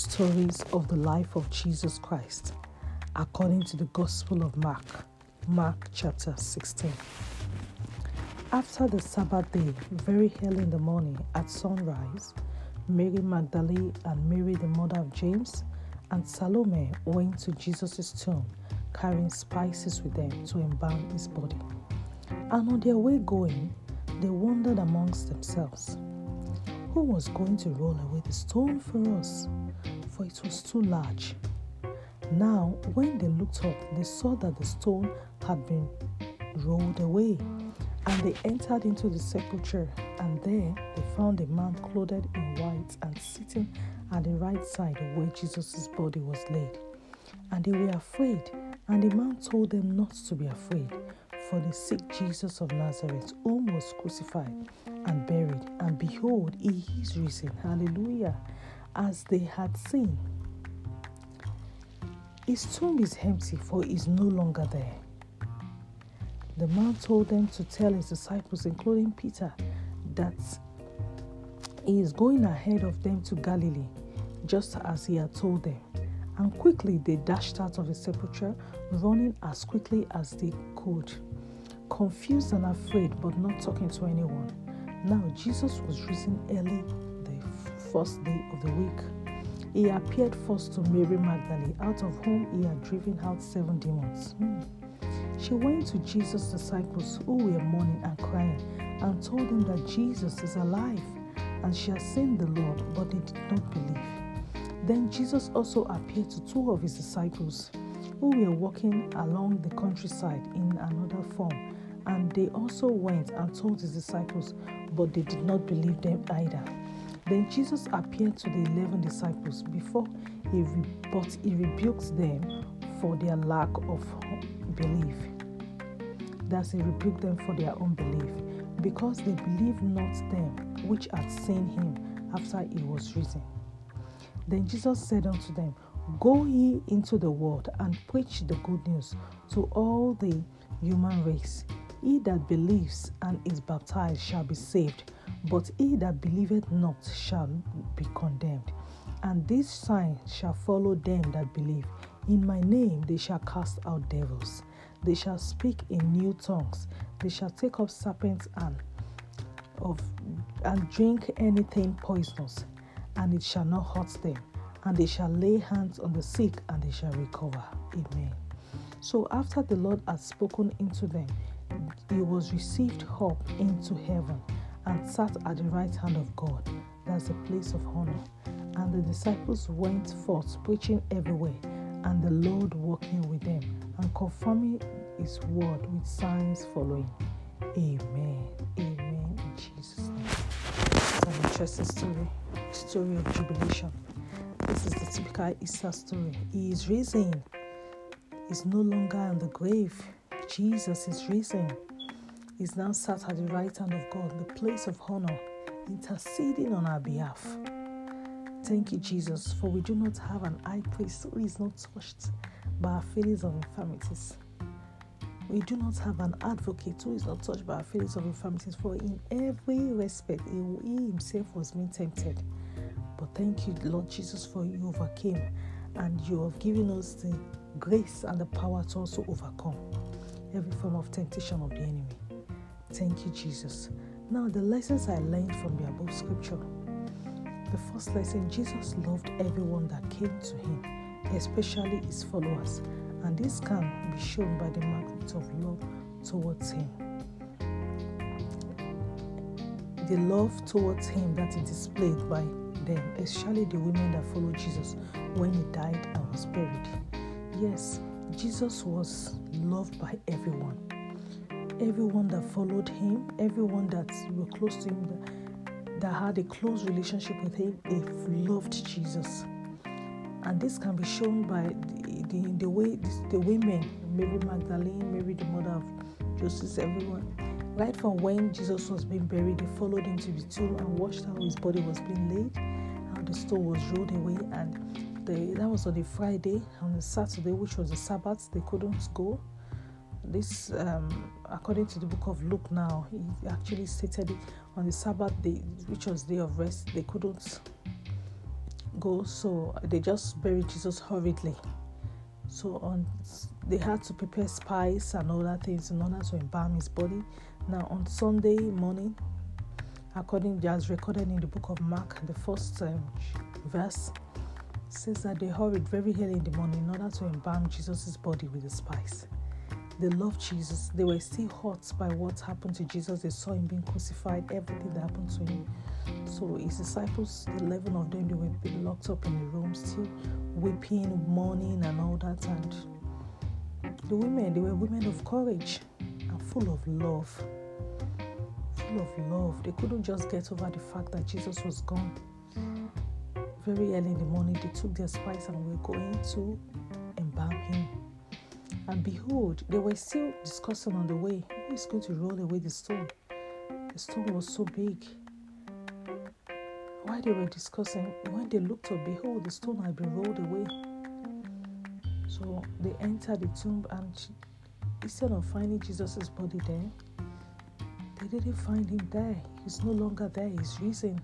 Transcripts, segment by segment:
Stories of the life of Jesus Christ according to the Gospel of Mark, Mark chapter 16. After the Sabbath day, very early in the morning at sunrise, Mary Magdalene and Mary, the mother of James, and Salome went to Jesus' tomb carrying spices with them to embalm his body. And on their way going, they wondered amongst themselves who was going to roll away the stone for us, for it was too large. Now, when they looked up, they saw that the stone had been rolled away, and they entered into the sepulchre, and there they found a man clothed in white and sitting at the right side of where Jesus' body was laid. And they were afraid, and the man told them not to be afraid, for they seek Jesus of Nazareth, whom was crucified and buried, and behold, he is risen. Hallelujah. As they had seen. His tomb is empty, for he is no longer there. The man told them to tell his disciples, including Peter, that he is going ahead of them to Galilee, just as he had told them. And quickly they dashed out of the sepulchre, running as quickly as they could, confused and afraid, but not talking to anyone. Now Jesus was risen early first day of the week. He appeared first to Mary Magdalene, out of whom he had driven out seven demons. Hmm. She went to Jesus' disciples who were mourning and crying and told them that Jesus is alive and she had seen the Lord, but they did not believe. Then Jesus also appeared to two of his disciples who were walking along the countryside in another form, and they also went and told his disciples, but they did not believe them either. Then Jesus appeared to the eleven disciples before he re- but he rebuked them for their lack of belief. Thus he rebuked them for their unbelief, because they believed not them which had seen him after he was risen. Then Jesus said unto them, Go ye into the world and preach the good news to all the human race. He that believes and is baptized shall be saved, but he that believeth not shall be condemned. And this sign shall follow them that believe. In my name they shall cast out devils. They shall speak in new tongues. They shall take up serpents and of and drink anything poisonous, and it shall not hurt them. And they shall lay hands on the sick, and they shall recover. Amen. So after the Lord had spoken into them, he was received up into heaven and sat at the right hand of God. That's a place of honor. And the disciples went forth preaching everywhere, and the Lord walking with them and confirming his word with signs following. Amen. Amen. In Jesus' name. It's an interesting story. Story of jubilation. This is the typical Easter story. He is risen. He's no longer in the grave. Jesus is risen. He's now sat at the right hand of God, the place of honor, interceding on our behalf. Thank you, Jesus, for we do not have an high priest who is not touched by our feelings of infirmities. We do not have an advocate who is not touched by our feelings of infirmities, for in every respect, he himself was being tempted. But thank you, Lord Jesus, for you overcame and you have given us the grace and the power to also overcome every form of temptation of the enemy. Thank you, Jesus. Now, the lessons I learned from the above scripture. The first lesson Jesus loved everyone that came to him, especially his followers, and this can be shown by the magnitude of love towards him. The love towards him that is displayed by them, especially the women that followed Jesus when he died and was buried. Yes, Jesus was loved by everyone. Everyone that followed him, everyone that were close to him, that, that had a close relationship with him, they loved Jesus. And this can be shown by the, the, the way the women, Mary Magdalene, Mary the mother of Joseph, everyone. Right from when Jesus was being buried, they followed him to the tomb and watched how his body was being laid, how the stone was rolled away, and the, that was on a Friday. On a Saturday, which was the Sabbath, they couldn't go. This, um, according to the book of Luke, now he actually stated it on the Sabbath day, which was day of rest. They couldn't go, so they just buried Jesus hurriedly. So on, they had to prepare spice and other things in order to embalm his body. Now on Sunday morning, according as recorded in the book of Mark, the first um, verse says that they hurried very early in the morning in order to embalm Jesus' body with the spice. They loved Jesus. They were still hurt by what happened to Jesus. They saw him being crucified, everything that happened to him. So his disciples, eleven of them, they were locked up in a room, still weeping, mourning, and all that. And the women, they were women of courage and full of love. Full of love. They couldn't just get over the fact that Jesus was gone. Very early in the morning, they took their spice and were going to embalm him. And behold, they were still discussing on the way who is going to roll away the stone. The stone was so big. While they were discussing, when they looked up, behold, the stone had been rolled away. So they entered the tomb, and instead of finding Jesus' body there, they didn't find him there. He's no longer there, he's risen.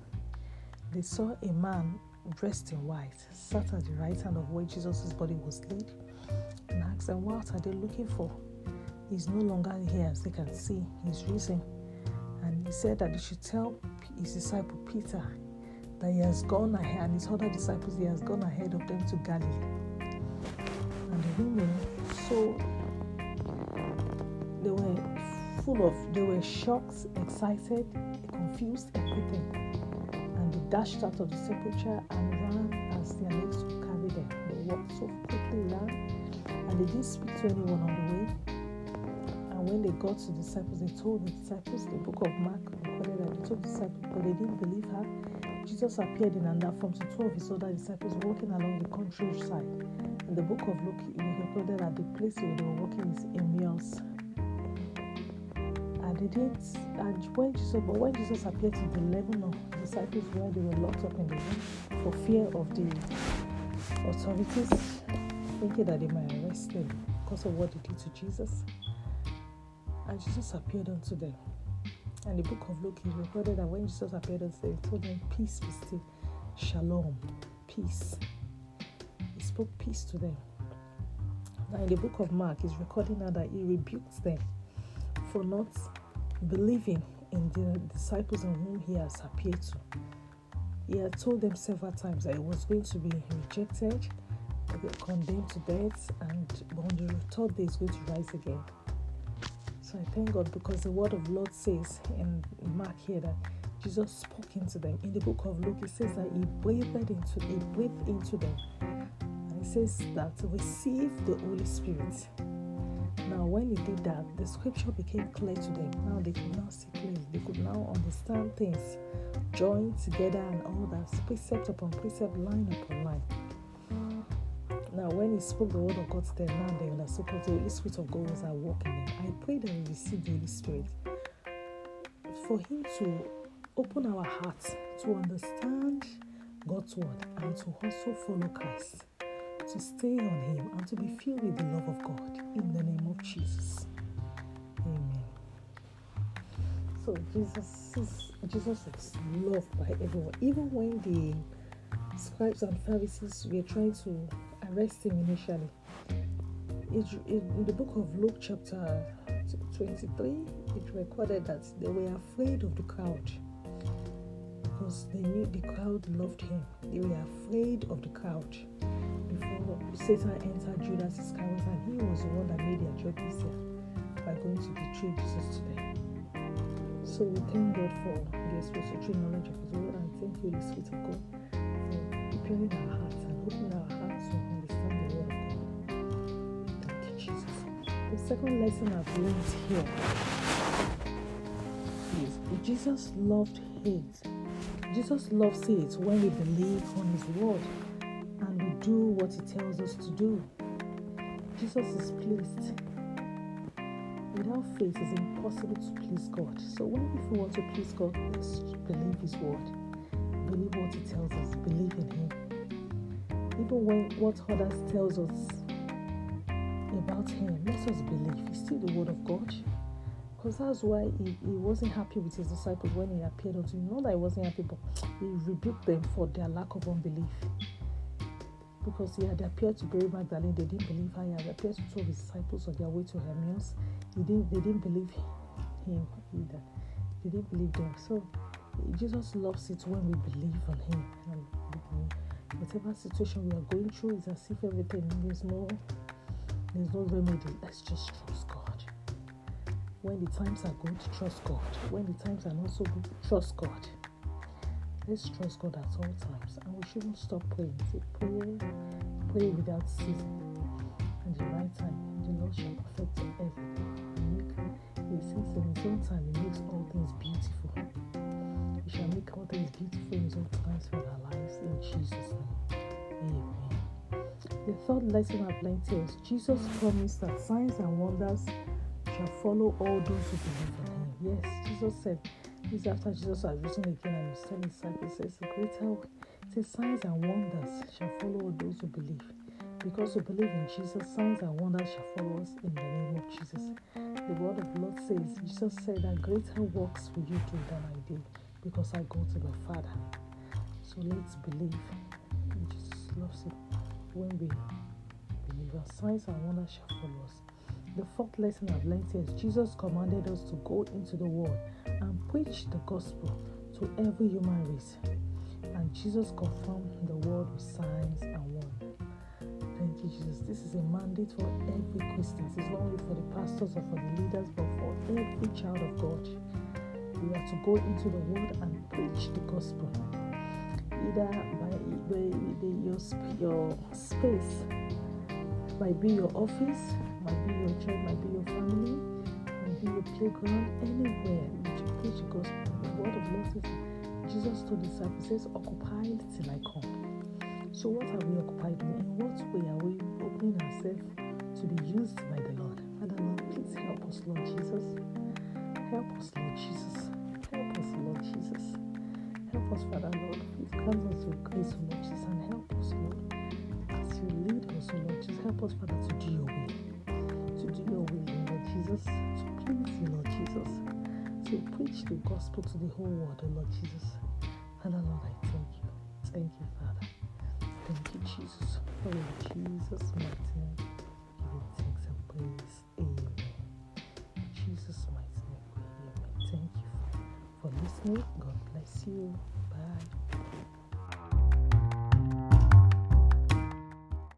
They saw a man dressed in white, sat at the right hand of where Jesus' body was laid them, What are they looking for? He's no longer here as they can see, he's risen. And he said that he should tell his disciple Peter that he has gone ahead, and his other disciples, he has gone ahead of them to Galilee. And the women, so they were full of, they were shocked, excited, confused, everything. And they dashed out of the sepulchre and ran as their legs could carry them. They walked so quickly, ran they didn't speak to anyone on the way. And when they got to the disciples, they told the disciples, the book of Mark recorded that they told the disciples, but they didn't believe her. Jesus appeared in another form to two of his other disciples walking along the countryside. In the book of Luke, recorded that the place where they were walking is Emmaus. And they didn't, and when Jesus, but when Jesus appeared to the eleven of disciples where they were locked up in the room for fear of the authorities, thinking that they might arrest them because of what they did to Jesus. And Jesus appeared unto them. And the book of Luke is recorded that when Jesus appeared unto them, he told them, Peace be still. Shalom. Peace. He spoke peace to them. Now in the book of Mark, he's recording now that he rebuked them for not believing in the disciples in whom he has appeared to. He had told them several times that he was going to be rejected, condemned to death, and on the third day he's going to rise again. So I thank God because the word of Lord says in Mark here that Jesus spoke into them. In the book of Luke, it says that he breathed into he breathed into them. And it says that receive the Holy Spirit. Now, when he did that, the scripture became clear to them. Now they could now see clearly. They could now understand things, join together and all that, precept upon precept, line upon line. Now, when he spoke the word of God to them, now they understood because the Holy Spirit of God was at work in them. I pray that we receive the Holy Spirit for Him to open our hearts to understand God's word and to also follow Christ, to stay on Him and to be filled with the love of God in the name of Jesus. Amen. So Jesus is Jesus is loved by everyone, even when the scribes and Pharisees were trying to arrest him initially. in the book of Luke, chapter 23, it recorded that they were afraid of the crowd because they knew the crowd loved him. They were afraid of the crowd before Satan entered Judas Iscariot, and he was the one that made their job easier by going to betray Jesus to them. So we thank God for the spiritual knowledge of His word, and thank you, the Spirit of God, for preparing our hearts and opening our hearts The second lesson I've learned here is Jesus loved hate. Jesus loves it when we believe on His word and we do what He tells us to do. Jesus is pleased. Without faith, it's impossible to please God. So, when if we want to please God, let's believe His word, believe what He tells us, believe in Him. Even when what others tells us about Him, let us believe. It's still the word of God. because that's why he, he wasn't happy with his disciples when he appeared unto him. Not that he wasn't happy, but he rebuked them for their lack of unbelief. Because he had appeared to Mary Magdalene, they didn't believe her. He had appeared to two of his disciples on their way to Emmaus. He didn't, they didn't believe him either. They didn't believe them. So Jesus loves it when we believe on him. And um, whatever situation we are going through is as if everything is more there's no remedy. Let's just trust God. When the times are good, trust God. When the times are not so good, trust God. Let's trust God at all times. And we shouldn't stop praying. Say, pray, pray without ceasing. And the right time, the Lord shall perfect everything. He says in his own time, he makes all things beautiful. He shall make all things beautiful in his own times for our lives. In Jesus' name. Amen. The third lesson I've learned is Jesus promised that signs and wonders shall follow all those who believe in him. Yes, Jesus said, this after Jesus had risen again and was telling his disciples, says, the greater says, signs and wonders shall follow all those who believe. Because we believe in Jesus, signs and wonders shall follow us in the name of Jesus. The word of the Lord says, Jesus said that greater works will you do than I did, because I go to the Father. So let's believe. Jesus loves it when we believe, our signs and wonders shall follow us. The fourth lesson I've learned is Jesus commanded us to go into the world and preach the gospel to every human race. And Jesus confirmed the word with signs and wonders. Thank you, Jesus. This is a mandate for every Christian. It's not only for the pastors or for the leaders, but for every child of God. We are to go into the world and preach the gospel either the, the, your, your space. Might be your office might be your church might be your family might be your playground anywhere which you preach the gospel the word of says Jesus told the disciples occupied till I come. So what are we occupied with? In what way are we opening ourselves to be used by the Lord? Father Lord please help us Lord Jesus. Help us Lord Jesus. Help us Lord Jesus. Help us Father Lord. Grant us your grace, O Lord Jesus, and help us, Lord, as you lead us, O Lord Jesus. Help us, Father, to do your will. To do your will, Lord Jesus. To please you, Lord Jesus. To preach the gospel to the whole world, Lord Jesus. Father, Lord, I thank you. Thank you, Father. Thank you, Jesus. For Jesus' mighty name, giving thanks and praise. Amen. Jesus' mighty name, amen. Thank you for listening. God bless you.